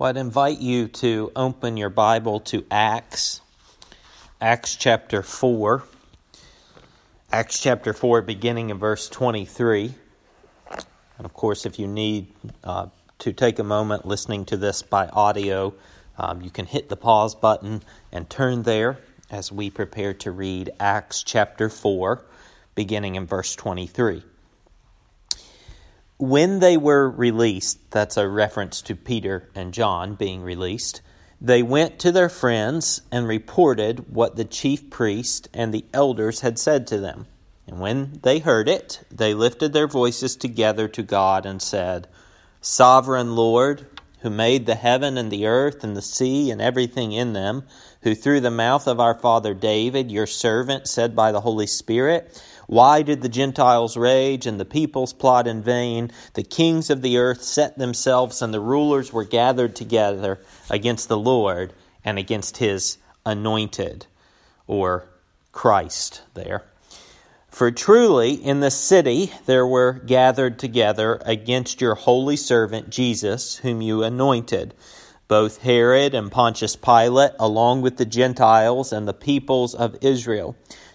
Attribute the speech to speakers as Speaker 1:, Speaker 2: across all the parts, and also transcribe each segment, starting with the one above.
Speaker 1: Well, I'd invite you to open your Bible to Acts, Acts chapter 4. Acts chapter 4, beginning in verse 23. And of course, if you need uh, to take a moment listening to this by audio, um, you can hit the pause button and turn there as we prepare to read Acts chapter 4, beginning in verse 23 when they were released, that's a reference to Peter and John being released, they went to their friends and reported what the chief priest and the elders had said to them. And when they heard it, they lifted their voices together to God and said, Sovereign Lord, who made the heaven and the earth and the sea and everything in them, who through the mouth of our father David, your servant, said by the Holy Spirit, why did the Gentiles rage and the peoples plot in vain? The kings of the earth set themselves, and the rulers were gathered together against the Lord and against his anointed, or Christ there. For truly in the city there were gathered together against your holy servant Jesus, whom you anointed, both Herod and Pontius Pilate, along with the Gentiles and the peoples of Israel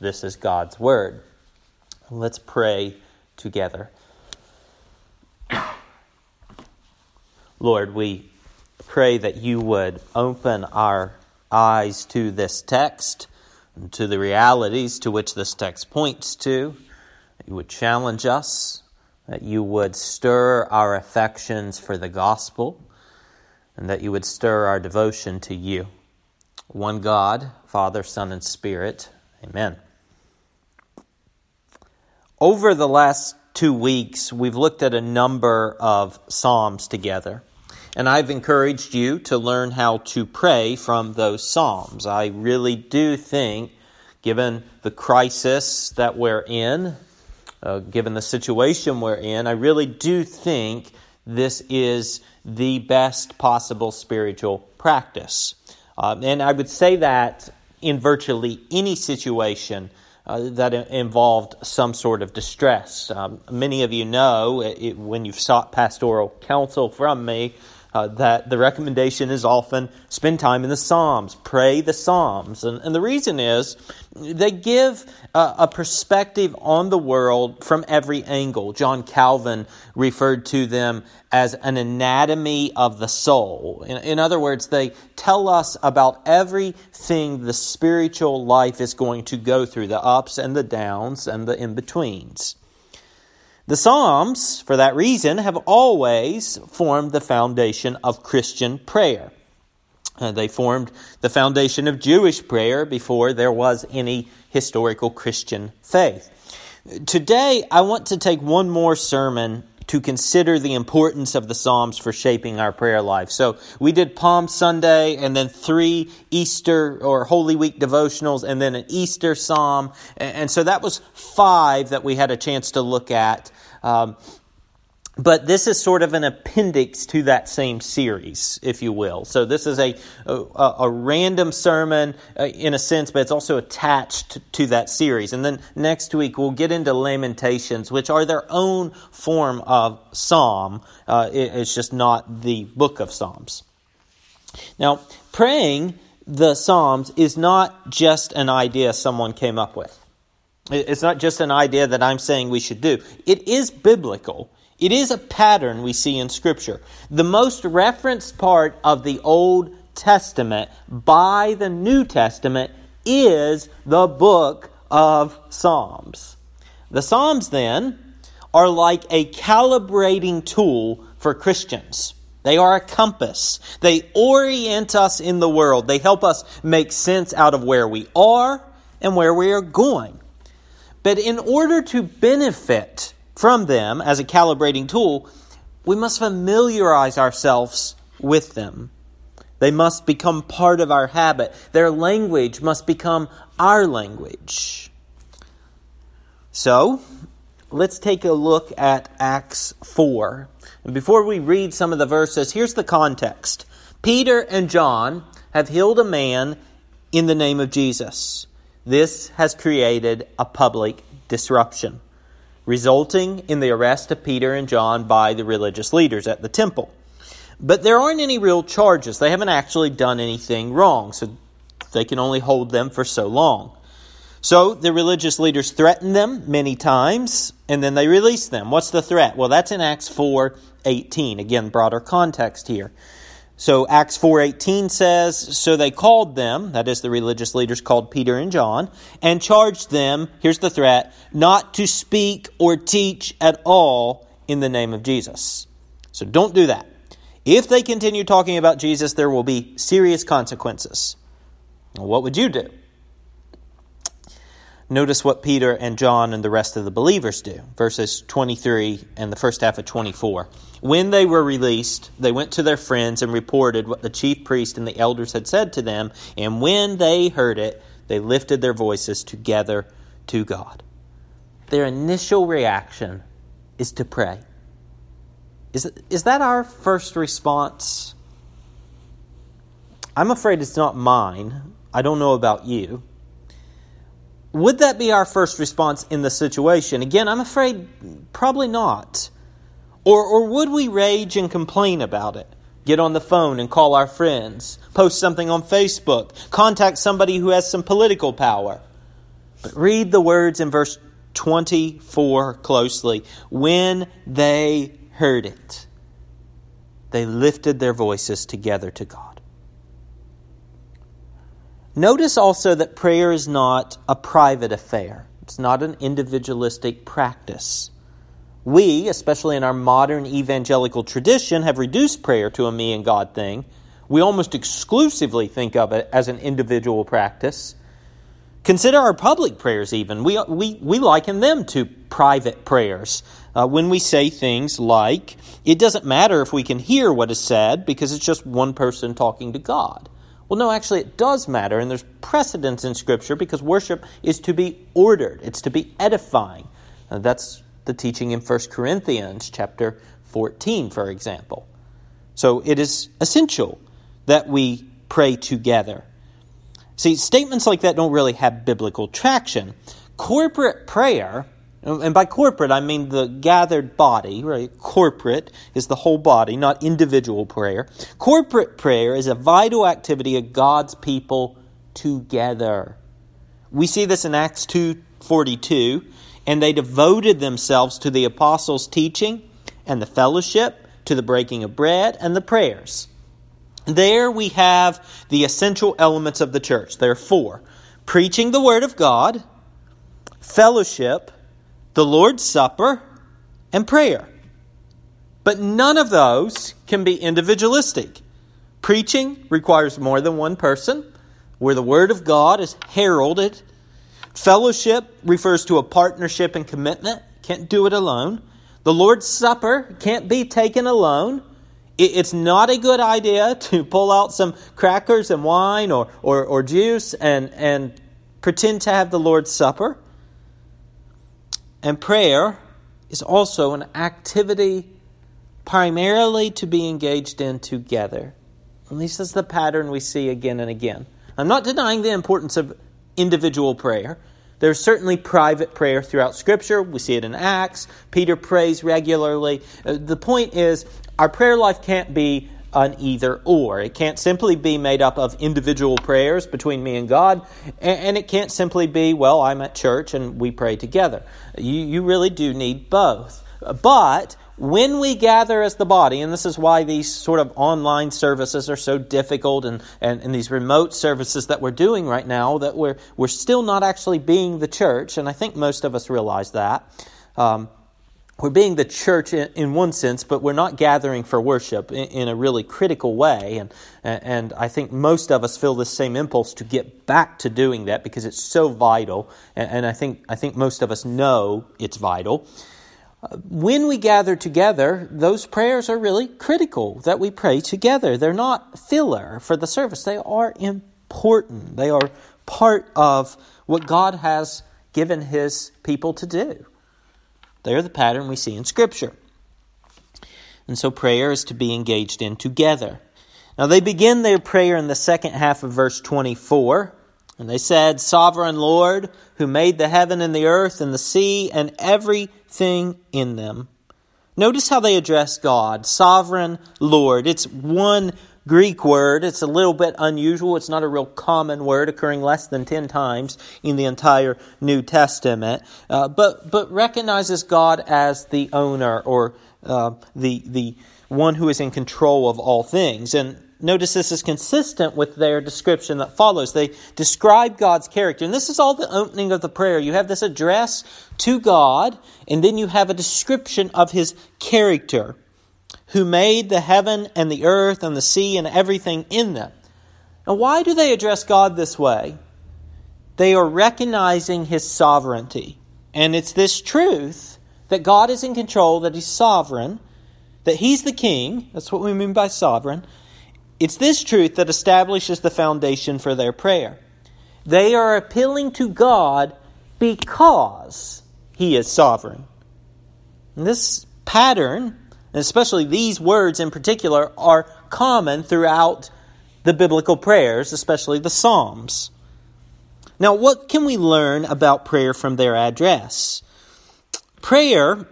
Speaker 1: This is God's Word. Let's pray together. Lord, we pray that you would open our eyes to this text and to the realities to which this text points to. That you would challenge us, that you would stir our affections for the gospel, and that you would stir our devotion to you. One God, Father, Son, and Spirit. Amen. Over the last two weeks, we've looked at a number of Psalms together. And I've encouraged you to learn how to pray from those Psalms. I really do think, given the crisis that we're in, uh, given the situation we're in, I really do think this is the best possible spiritual practice. Uh, and I would say that in virtually any situation uh, that involved some sort of distress. Um, many of you know it, when you've sought pastoral counsel from me uh, that the recommendation is often spend time in the Psalms, pray the Psalms. And, and the reason is they give a, perspective on the world from every angle. John Calvin referred to them as an anatomy of the soul. In, in other words, they tell us about everything the spiritual life is going to go through the ups and the downs and the in betweens. The Psalms, for that reason, have always formed the foundation of Christian prayer. Uh, they formed the foundation of Jewish prayer before there was any historical Christian faith. Today, I want to take one more sermon to consider the importance of the Psalms for shaping our prayer life. So we did Palm Sunday and then three Easter or Holy Week devotionals and then an Easter Psalm. And so that was five that we had a chance to look at. Um, but this is sort of an appendix to that same series, if you will. So this is a a, a random sermon uh, in a sense, but it's also attached to that series. And then next week we'll get into Lamentations, which are their own form of psalm. Uh, it, it's just not the book of Psalms. Now, praying the Psalms is not just an idea someone came up with. It's not just an idea that I'm saying we should do. It is biblical. It is a pattern we see in Scripture. The most referenced part of the Old Testament by the New Testament is the book of Psalms. The Psalms, then, are like a calibrating tool for Christians. They are a compass. They orient us in the world. They help us make sense out of where we are and where we are going. But in order to benefit from them as a calibrating tool, we must familiarize ourselves with them. They must become part of our habit. Their language must become our language. So, let's take a look at Acts 4. And before we read some of the verses, here's the context Peter and John have healed a man in the name of Jesus. This has created a public disruption, resulting in the arrest of Peter and John by the religious leaders at the temple. But there aren't any real charges. They haven't actually done anything wrong, so they can only hold them for so long. So the religious leaders threaten them many times, and then they release them. What's the threat? Well, that's in Acts 4 18. Again, broader context here. So Acts 4:18 says, "So they called them, that is the religious leaders called Peter and John, and charged them, here's the threat, not to speak or teach at all in the name of Jesus." So don't do that. If they continue talking about Jesus, there will be serious consequences. What would you do? Notice what Peter and John and the rest of the believers do. Verses 23 and the first half of 24. When they were released, they went to their friends and reported what the chief priest and the elders had said to them. And when they heard it, they lifted their voices together to God. Their initial reaction is to pray. Is, is that our first response? I'm afraid it's not mine. I don't know about you. Would that be our first response in the situation? Again, I'm afraid probably not. Or, or would we rage and complain about it? Get on the phone and call our friends, post something on Facebook, contact somebody who has some political power. But read the words in verse 24 closely. When they heard it, they lifted their voices together to God. Notice also that prayer is not a private affair, it's not an individualistic practice. We, especially in our modern evangelical tradition, have reduced prayer to a me and God thing. We almost exclusively think of it as an individual practice. Consider our public prayers, even. We, we, we liken them to private prayers. Uh, when we say things like, it doesn't matter if we can hear what is said because it's just one person talking to God. Well, no, actually, it does matter, and there's precedence in Scripture because worship is to be ordered, it's to be edifying. Uh, that's the teaching in 1 Corinthians chapter 14, for example. So it is essential that we pray together. See, statements like that don't really have biblical traction. Corporate prayer and by corporate, I mean the gathered body, right? Corporate is the whole body, not individual prayer. Corporate prayer is a vital activity of God's people together. We see this in Acts 2:42, and they devoted themselves to the apostles' teaching and the fellowship, to the breaking of bread and the prayers. There we have the essential elements of the church. There are four: preaching the word of God, fellowship, the Lord's Supper, and prayer. But none of those can be individualistic. Preaching requires more than one person, where the Word of God is heralded. Fellowship refers to a partnership and commitment. Can't do it alone. The Lord's Supper can't be taken alone. It's not a good idea to pull out some crackers and wine or, or, or juice and, and pretend to have the Lord's Supper. And prayer is also an activity primarily to be engaged in together. At least that's the pattern we see again and again. I'm not denying the importance of individual prayer. There's certainly private prayer throughout Scripture. We see it in Acts. Peter prays regularly. Uh, the point is, our prayer life can't be an either or. It can't simply be made up of individual prayers between me and God, and it can't simply be, well, I'm at church and we pray together. You, you really do need both. But when we gather as the body, and this is why these sort of online services are so difficult and, and, and, these remote services that we're doing right now, that we're, we're still not actually being the church, and I think most of us realize that. Um, we're being the church in, one sense, but we're not gathering for worship in, a really critical way. And, and I think most of us feel the same impulse to get back to doing that because it's so vital. And, and I, think, I think most of us know it's vital. Uh, when we gather together, those prayers are really critical that we pray together. They're not filler for the service, they are important. They are part of what God has given His people to do. They are the pattern we see in Scripture. And so prayer is to be engaged in together. Now, they begin their prayer in the second half of verse 24. And they said, Sovereign Lord, who made the heaven and the earth and the sea and everything in them. Notice how they address God, Sovereign Lord. It's one Greek word. It's a little bit unusual. It's not a real common word, occurring less than 10 times in the entire New Testament, uh, but, but recognizes God as the owner or uh, the, the one who is in control of all things. And Notice this is consistent with their description that follows. They describe God's character. And this is all the opening of the prayer. You have this address to God, and then you have a description of his character, who made the heaven and the earth and the sea and everything in them. Now, why do they address God this way? They are recognizing his sovereignty. And it's this truth that God is in control, that he's sovereign, that he's the king. That's what we mean by sovereign it's this truth that establishes the foundation for their prayer. They are appealing to God because He is sovereign. And this pattern, and especially these words in particular, are common throughout the biblical prayers, especially the Psalms. Now, what can we learn about prayer from their address? Prayer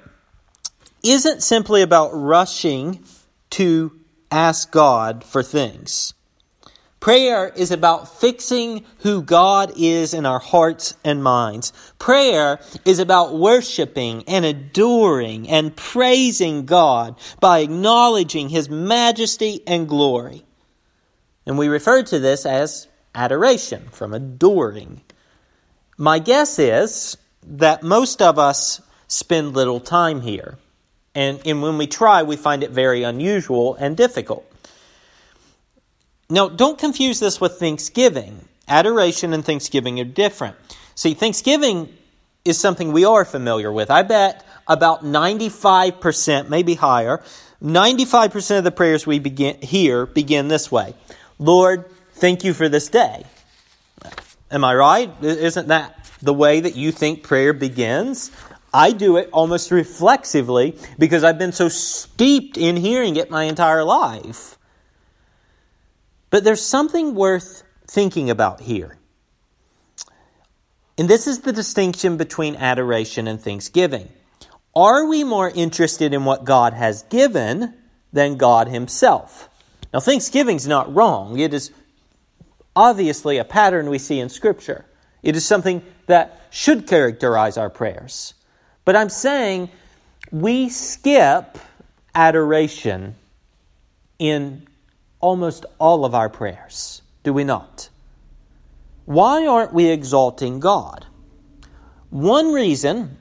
Speaker 1: isn't simply about rushing to ask God for things. Prayer is about fixing who God is in our hearts and minds. Prayer is about worshiping and adoring and praising God by acknowledging His majesty and glory. And we refer to this as adoration, from adoring. My guess is that most of us spend little time here. And, and when we try, we find it very unusual and difficult. Now, don't confuse this with thanksgiving. Adoration and thanksgiving are different. See, thanksgiving is something we are familiar with. I bet about 95%, maybe higher, 95% of the prayers we begin here begin this way Lord, thank you for this day. Am I right? Isn't that the way that you think prayer begins? I do it almost reflexively because I've been so steeped in hearing it my entire life. But there's something worth thinking about here. And this is the distinction between adoration and thanksgiving. Are we more interested in what God has given than God Himself? Now, thanksgiving is not wrong. It is obviously a pattern we see in Scripture. It is something that should characterize our prayers. But I'm saying we skip adoration in almost all of our prayers, do we not? Why aren't we exalting God? One reason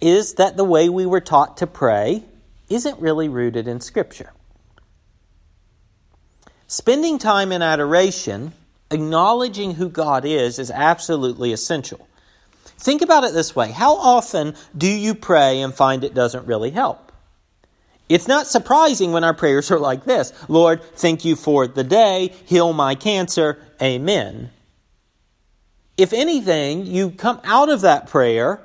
Speaker 1: is that the way we were taught to pray isn't really rooted in Scripture. Spending time in adoration, acknowledging who God is, is absolutely essential. Think about it this way How often do you pray and find it doesn't really help? It's not surprising when our prayers are like this Lord, thank you for the day, heal my cancer, amen. If anything, you come out of that prayer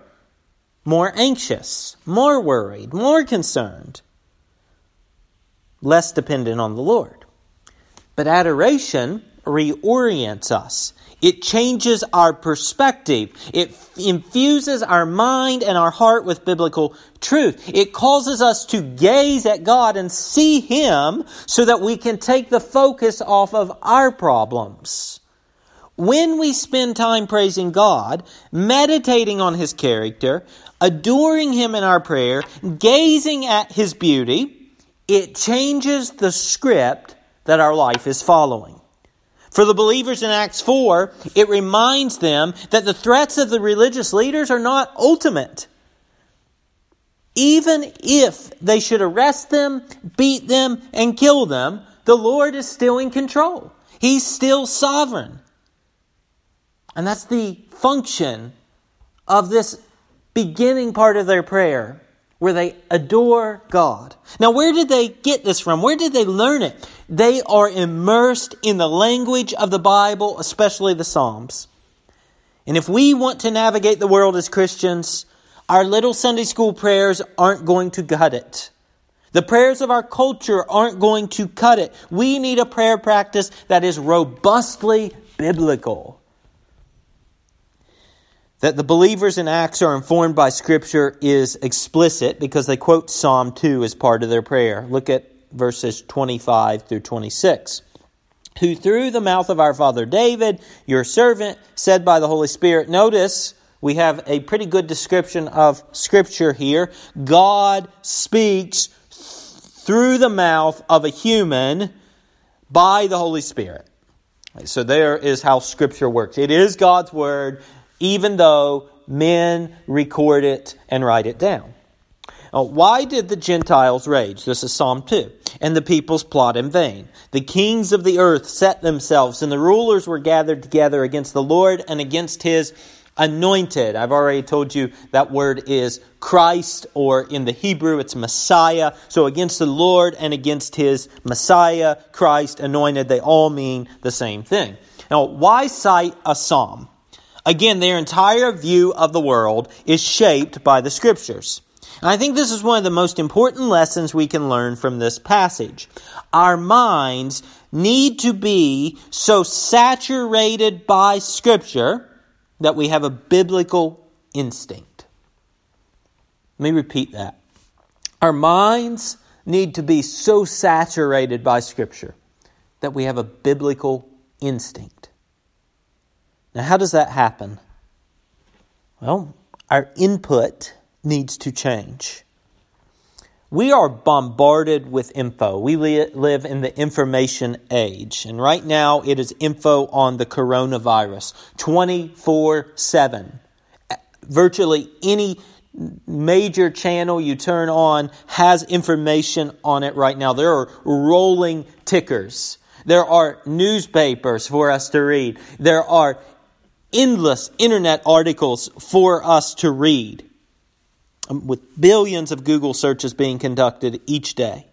Speaker 1: more anxious, more worried, more concerned, less dependent on the Lord. But adoration reorients us. It changes our perspective. It infuses our mind and our heart with biblical truth. It causes us to gaze at God and see Him so that we can take the focus off of our problems. When we spend time praising God, meditating on His character, adoring Him in our prayer, gazing at His beauty, it changes the script that our life is following. For the believers in Acts 4, it reminds them that the threats of the religious leaders are not ultimate. Even if they should arrest them, beat them, and kill them, the Lord is still in control. He's still sovereign. And that's the function of this beginning part of their prayer where they adore God. Now, where did they get this from? Where did they learn it? They are immersed in the language of the Bible, especially the Psalms. And if we want to navigate the world as Christians, our little Sunday school prayers aren't going to gut it. The prayers of our culture aren't going to cut it. We need a prayer practice that is robustly biblical. That the believers in Acts are informed by Scripture is explicit because they quote Psalm 2 as part of their prayer. Look at verses 25 through 26. Who through the mouth of our father David, your servant, said by the Holy Spirit, notice we have a pretty good description of Scripture here. God speaks through the mouth of a human by the Holy Spirit. So there is how Scripture works. It is God's Word even though men record it and write it down. Now, why did the Gentiles rage? This is Psalm 2. And the peoples plot in vain. The kings of the earth set themselves, and the rulers were gathered together against the Lord and against his anointed. I've already told you that word is Christ, or in the Hebrew, it's Messiah. So against the Lord and against his Messiah, Christ, anointed, they all mean the same thing. Now, why cite a psalm? Again, their entire view of the world is shaped by the scriptures. And I think this is one of the most important lessons we can learn from this passage. Our minds need to be so saturated by scripture that we have a biblical instinct. Let me repeat that. Our minds need to be so saturated by scripture that we have a biblical instinct. Now, how does that happen? Well, our input needs to change. We are bombarded with info. We live in the information age. And right now, it is info on the coronavirus 24 7. Virtually any major channel you turn on has information on it right now. There are rolling tickers. There are newspapers for us to read. There are endless internet articles for us to read, um, with billions of Google searches being conducted each day.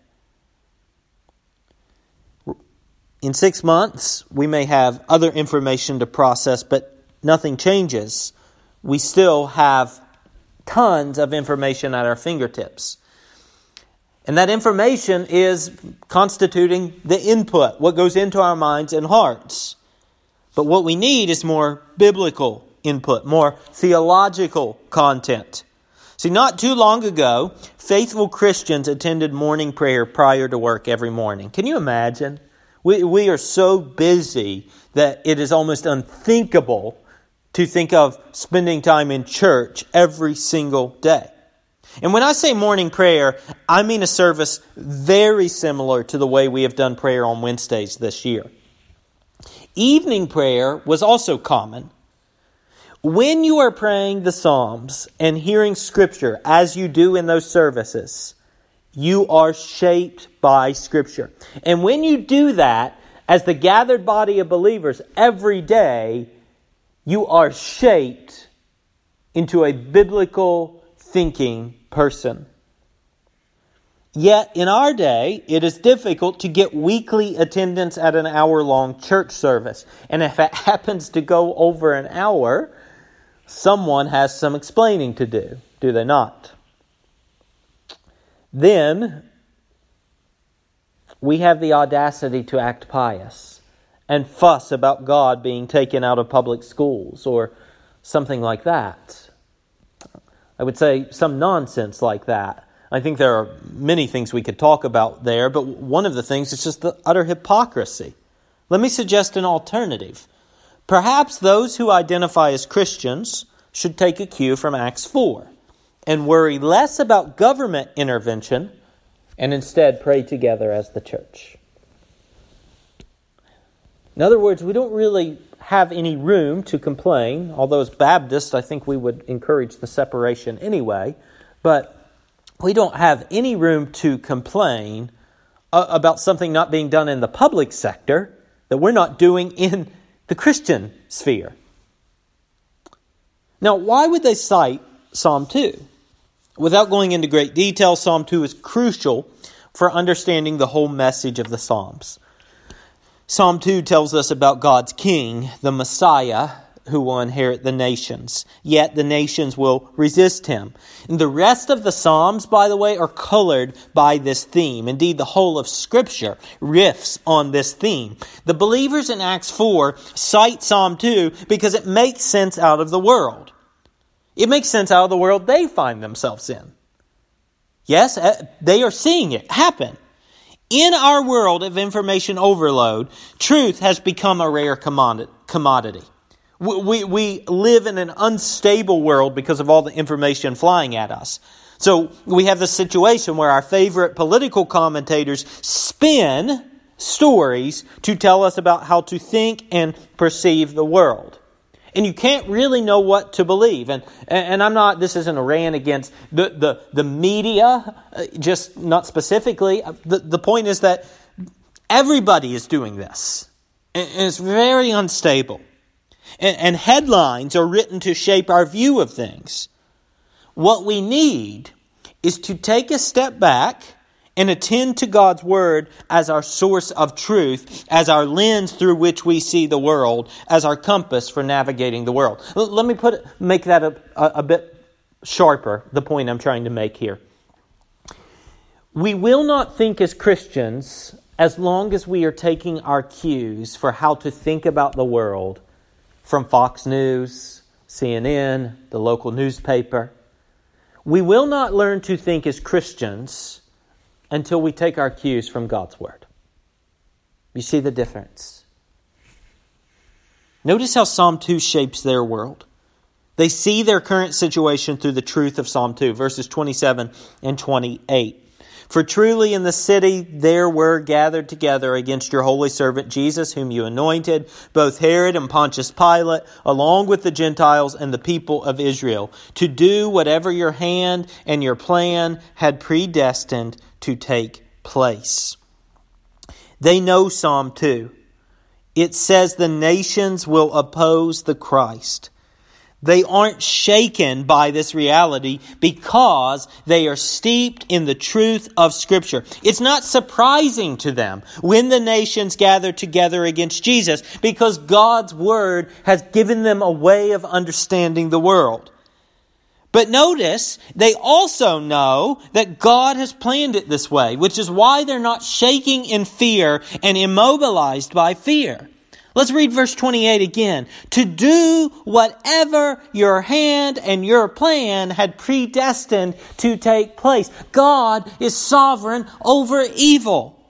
Speaker 1: In six months, we may have other information to process, but nothing changes. We still have tons of information at our fingertips. And that information is constituting the input, what goes into our minds and hearts. But what we need is more biblical input, more theological content. See, not too long ago, faithful Christians attended morning prayer prior to work every morning. Can you imagine? We, we are so busy that it is almost unthinkable to think of spending time in church every single day. And when I say morning prayer, I mean a service very similar to the way we have done prayer on Wednesdays this year. Evening prayer was also common. When you are praying the Psalms and hearing Scripture, as you do in those services, you are shaped by Scripture. And when you do that, as the gathered body of believers every day, you are shaped into a biblical thinking person. Yet in our day, it is difficult to get weekly attendance at an hour long church service. And if it happens to go over an hour, someone has some explaining to do, do they not? Then we have the audacity to act pious and fuss about God being taken out of public schools or something like that. I would say some nonsense like that. I think there are many things we could talk about there, but one of the things is just the utter hypocrisy. Let me suggest an alternative. Perhaps those who identify as Christians should take a cue from Acts 4 and worry less about government intervention and instead pray together as the church. In other words, we don't really have any room to complain, although as Baptists, I think we would encourage the separation anyway. But we don't have any room to complain uh, about something not being done in the public sector that we're not doing in the Christian sphere. Now, why would they cite Psalm 2? Without going into great detail, Psalm 2 is crucial for understanding the whole message of the Psalms. Psalm 2 tells us about God's king, the Messiah, who will inherit the nations. Yet the nations will resist him. And the rest of the Psalms, by the way, are colored by this theme. Indeed, the whole of Scripture riffs on this theme. The believers in Acts 4 cite Psalm 2 because it makes sense out of the world. It makes sense out of the world they find themselves in. Yes, eh, they are seeing it happen. In our world of information overload, truth has become a rare commodity. We, we live in an unstable world because of all the information flying at us. So we have this situation where our favorite political commentators spin stories to tell us about how to think and perceive the world. And you can't really know what to believe. And, and I'm not, this isn't a rant against the, the, the media, uh, just not specifically. The, the point is that everybody is doing this. And it's very unstable and, and headlines are written to shape our view of things. What we need is to take a step back and attend to God's Word as our source of truth, as our lens through which we see the world, as our compass for navigating the world. Let me put make that a, a, a bit sharper, the point I'm trying to make here. We will not think as Christians as long as we are taking our cues for how to think about the world from Fox News, CNN, the local newspaper. We will not learn to think as Christians until we take our cues from God's Word. You see the difference? Notice how Psalm 2 shapes their world. They see their current situation through the truth of Psalm 2, verses 27 and 28. For truly in the city there were gathered together against your holy servant Jesus, whom you anointed, both Herod and Pontius Pilate, along with the Gentiles and the people of Israel, to do whatever your hand and your plan had predestined to take place. They know Psalm 2. It says the nations will oppose the Christ. They aren't shaken by this reality because they are steeped in the truth of Scripture. It's not surprising to them when the nations gather together against Jesus because God's Word has given them a way of understanding the world. But notice, they also know that God has planned it this way, which is why they're not shaking in fear and immobilized by fear. Let's read verse 28 again. To do whatever your hand and your plan had predestined to take place. God is sovereign over evil.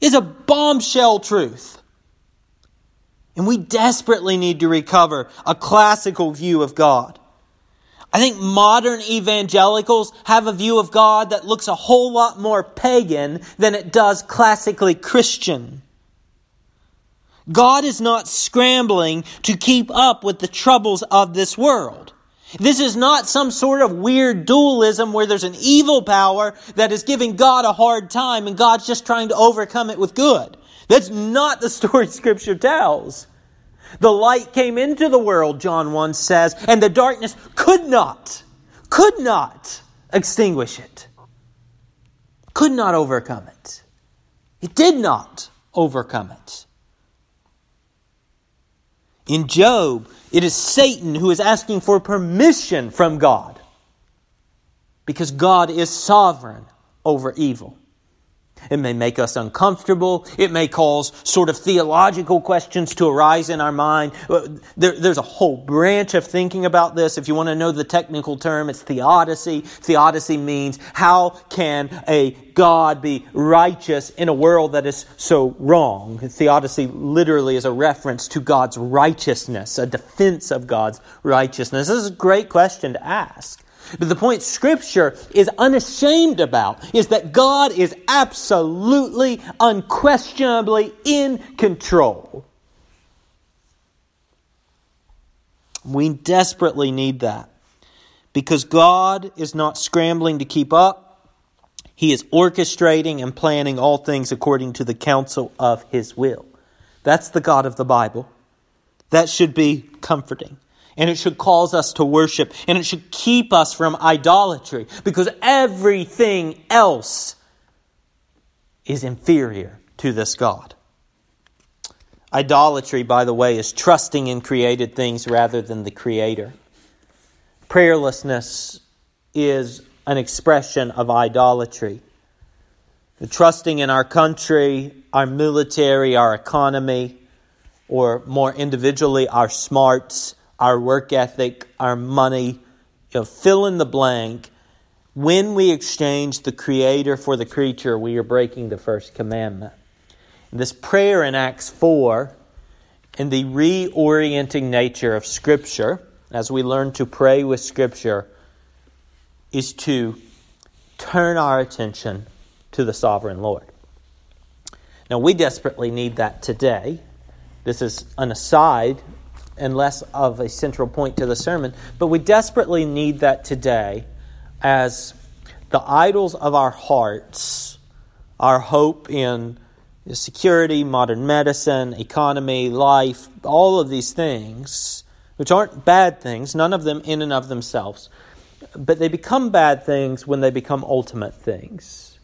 Speaker 1: Is a bombshell truth. And we desperately need to recover a classical view of God. I think modern evangelicals have a view of God that looks a whole lot more pagan than it does classically Christian. God is not scrambling to keep up with the troubles of this world. This is not some sort of weird dualism where there's an evil power that is giving God a hard time and God's just trying to overcome it with good. That's not the story Scripture tells. The light came into the world, John 1 says, and the darkness could not, could not extinguish it, could not overcome it. It did not overcome it. In Job, it is Satan who is asking for permission from God because God is sovereign over evil. It may make us uncomfortable. It may cause sort of theological questions to arise in our mind. Uh, there, there's a whole branch of thinking about this. If you want to know the technical term, it's theodicy. Theodicy means how can a God be righteous in a world that is so wrong? Theodicy literally is a reference to God's righteousness, a defense of God's righteousness. This is a great question to ask. But the point Scripture is unashamed about is that God is absolutely, unquestionably in control. We desperately need that because God is not scrambling to keep up. He is orchestrating and planning all things according to the counsel of His will. That's the God of the Bible. That should be comforting. And it should cause us to worship, and it should keep us from idolatry, because everything else is inferior to this God. Idolatry, by the way, is trusting in created things rather than the Creator. Prayerlessness is an expression of idolatry. The trusting in our country, our military, our economy, or more individually, our smarts, our work ethic, our money, you know, fill in the blank. When we exchange the Creator for the creature, we are breaking the first commandment. This prayer in Acts 4 and the reorienting nature of Scripture, as we learn to pray with Scripture, is to turn our attention to the sovereign Lord. Now, we desperately need that today. This is an aside and less of a central point to the sermon, but we desperately need that today as the idols of our hearts, our hope in security, modern medicine, economy, life, all of these things, which aren't bad things, none of them in and of themselves, but they become bad things when they become ultimate things,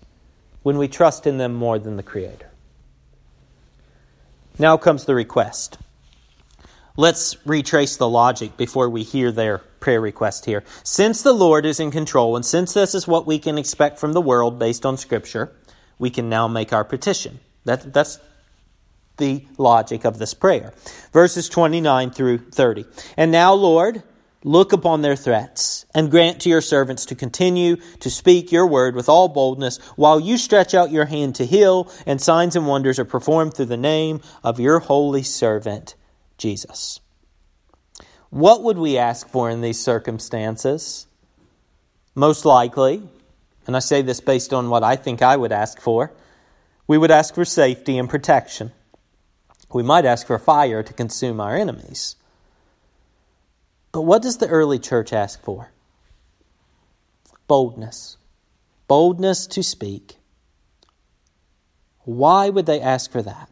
Speaker 1: when we trust in them more than the Creator. Now comes the request. Let's retrace the logic before we hear their prayer request here. Since the Lord is in control, and since this is what we can expect from the world based on Scripture, we can now make our petition. That, that's the logic of this prayer. Verses 29 through 30. And now, Lord, look upon their threats and grant to your servants to continue to speak your word with all boldness while you stretch out your hand to heal and signs and wonders are performed through the name of your holy servant, Jesus. What would we ask for in these circumstances? Most likely, and I say this based on what I think I would ask for, we would ask for safety and protection. We might ask for fire to consume our enemies. But what does the early church ask for? Boldness. Boldness to speak. Why would they ask for that?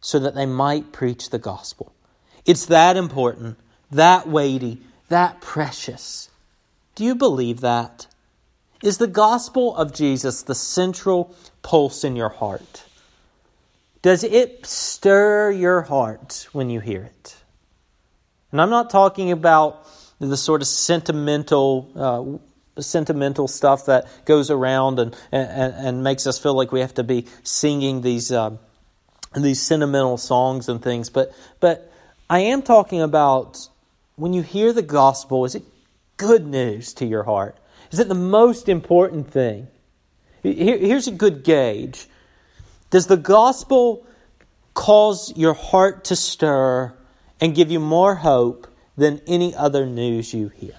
Speaker 1: So that they might preach the gospel. It's that important, that weighty, that precious. Do you believe that? Is the gospel of Jesus the central pulse in your heart? Does it stir your heart when you hear it? And I'm not talking about the sort of sentimental, uh, sentimental stuff that goes around and, and, and, makes us feel like we have to be singing these, uh, these sentimental songs and things. But, but I am talking about when you hear the gospel, is it good news to your heart? Is it the most important thing? here's a good gauge. Does the gospel cause your heart to stir and give you more hope than any other news you hear?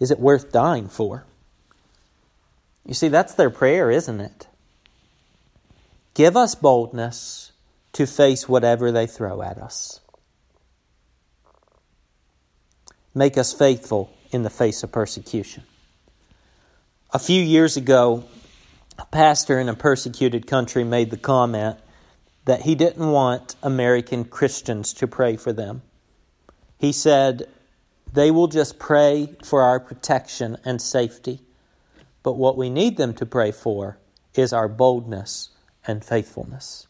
Speaker 1: Is it worth dying for? You see, that's their prayer, isn't it? Give us boldness to face whatever they throw at us. make us faithful in the face of persecution. A few years ago, a pastor in a persecuted country made the comment that he didn't want American Christians to pray for them. He said, They will just pray for our protection and safety. But what we need them to pray for is our boldness and faithfulness.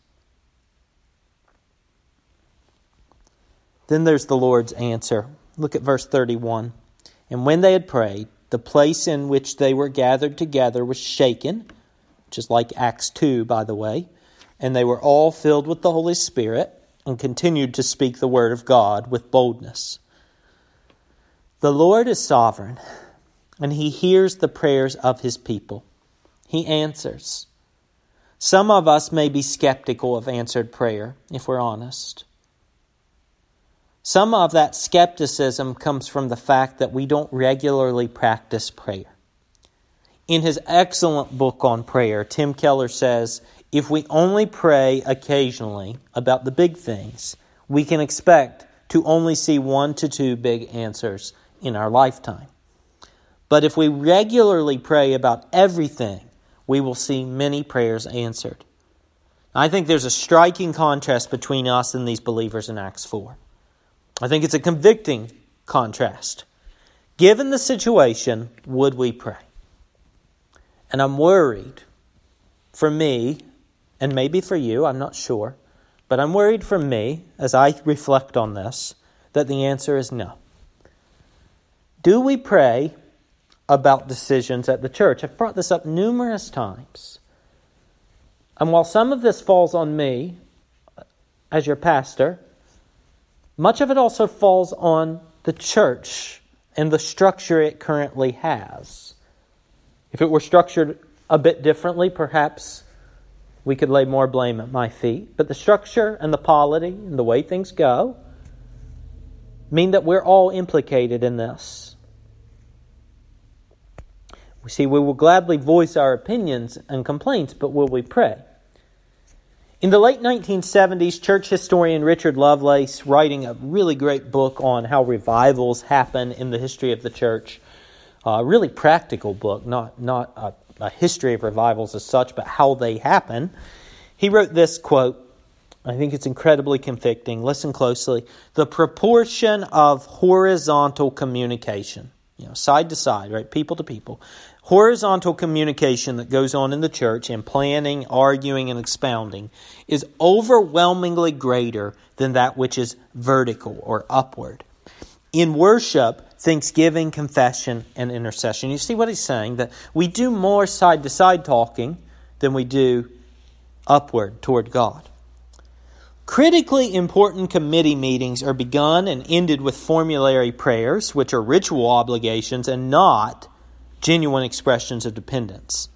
Speaker 1: Then there's the Lord's answer. Look at verse 31. And when they had prayed, the place in which they were gathered together was shaken, which is like Acts 2, by the way, and they were all filled with the Holy Spirit and continued to speak the word of God with boldness. The Lord is sovereign, and he hears the prayers of his people. He answers. Some of us may be skeptical of answered prayer, if we're honest. Some of that skepticism comes from the fact that we don't regularly practice prayer. In his excellent book on prayer, Tim Keller says if we only pray occasionally about the big things, we can expect to only see one to two big answers in our lifetime. But if we regularly pray about everything, we will see many prayers answered. I think there's a striking contrast between us and these believers in Acts 4. I think it's a convicting contrast. Given the situation, would we pray? And I'm worried for me, and maybe for you, I'm not sure, but I'm worried for me as I reflect on this that the answer is no. Do we pray about decisions at the church? I've brought this up numerous times. And while some of this falls on me uh, as your pastor, much of it also falls on the church and the structure it currently has. If it were structured a bit differently, perhaps we could lay more blame at my feet. But the structure and the polity and the way things go mean that we're all implicated in this. We see, we will gladly voice our opinions and complaints, but will we pray? In the late 1970s, church historian Richard Lovelace, writing a really great book on how revivals happen in the history of the church, uh, a really practical book, not, not a, a history of revivals as such, but how they happen, he wrote this quote. I think it's incredibly convicting. Listen closely. The proportion of horizontal communication, you know, side to side, right, people to people, horizontal communication that goes on in the church in planning, arguing, and expounding is overwhelmingly greater than that which is vertical or upward. In worship, thanksgiving, confession, and intercession. You see what he's saying? That we do more side to side talking than we do upward toward God. Critically important committee meetings are begun and ended with formulary prayers, which are ritual obligations and not genuine expressions of dependence.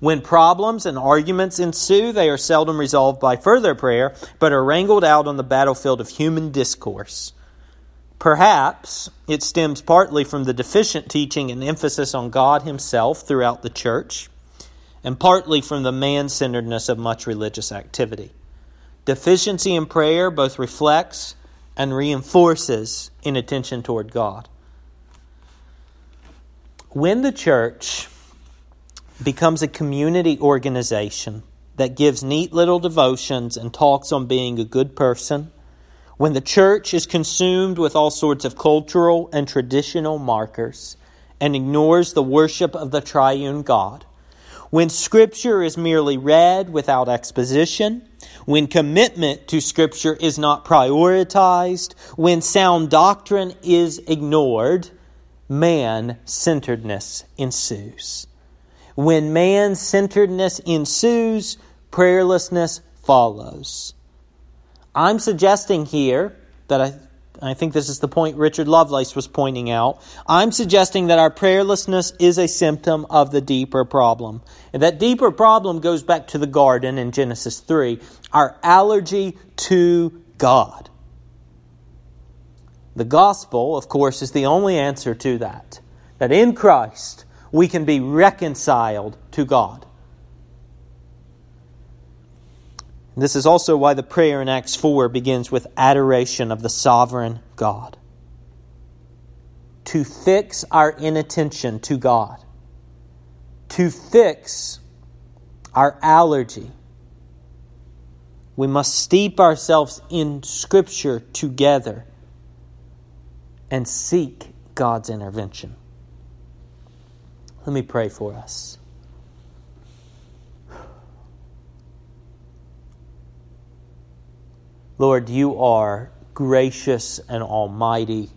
Speaker 1: When problems and arguments ensue, they are seldom resolved by further prayer, but are wrangled out on the battlefield of human discourse. Perhaps it stems partly from the deficient teaching and emphasis on God Himself throughout the church, and partly from the man centeredness of much religious activity. Deficiency in prayer both reflects and reinforces inattention toward God when the church becomes a community organization that gives neat little devotions and talks on being a good person, when the church is consumed with all sorts of cultural and traditional markers and ignores the worship of the triune God, when Scripture is merely read without exposition, when commitment to Scripture is not prioritized, when sound doctrine is ignored, man centeredness ensues. When man centeredness ensues, prayerlessness follows. I'm suggesting here that I, I think this is the point Richard Lovelace was pointing out. I'm suggesting that our prayerlessness is a symptom of the deeper problem. And that deeper problem goes back to the garden in Genesis 3 our allergy to God. The gospel, of course, is the only answer to that. That in Christ we can be reconciled to God. This is also why the prayer in Acts 4 begins with adoration of the sovereign God. To fix our inattention to God, to fix our allergy, we must steep ourselves in Scripture together and seek God's intervention. Let me pray for us. Lord, you are gracious and almighty.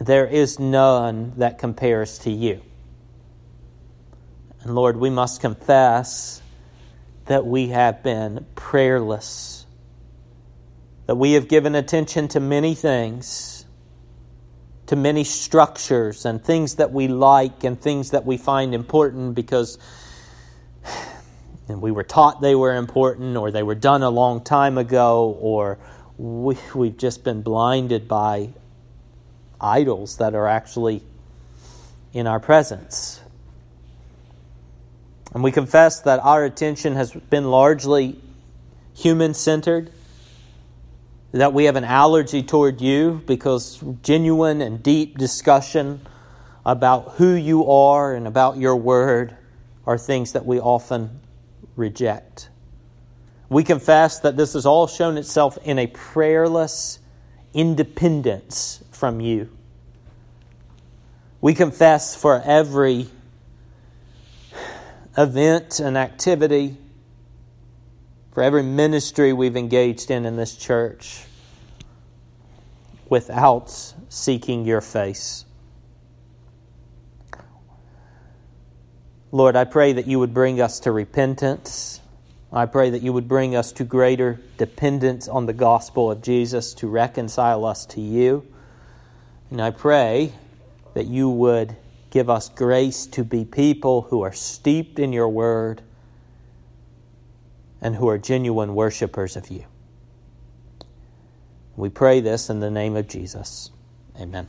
Speaker 1: There is none that compares to you. And Lord, we must confess that we have been prayerless, that we have given attention to many things to many structures and things that we like and things that we find important because and we were taught they were important or they were done a long time ago or we, we've just been blinded by idols that are actually in our presence. And we confess that our attention has been largely human centered that we have an allergy toward you because genuine and deep discussion about who you are and about your word are things that we often reject. We confess that this has all shown itself in a prayerless independence from you. We confess for every event and activity, for every ministry we've engaged in in this church without seeking your face. Lord, I pray that you would bring us to repentance. I pray that you would bring us to greater dependence on the gospel of Jesus to reconcile us to you. And I pray that you would give us grace to be people who are steeped in your word and who are genuine worshipers of you. We pray this in the name of Jesus. Amen.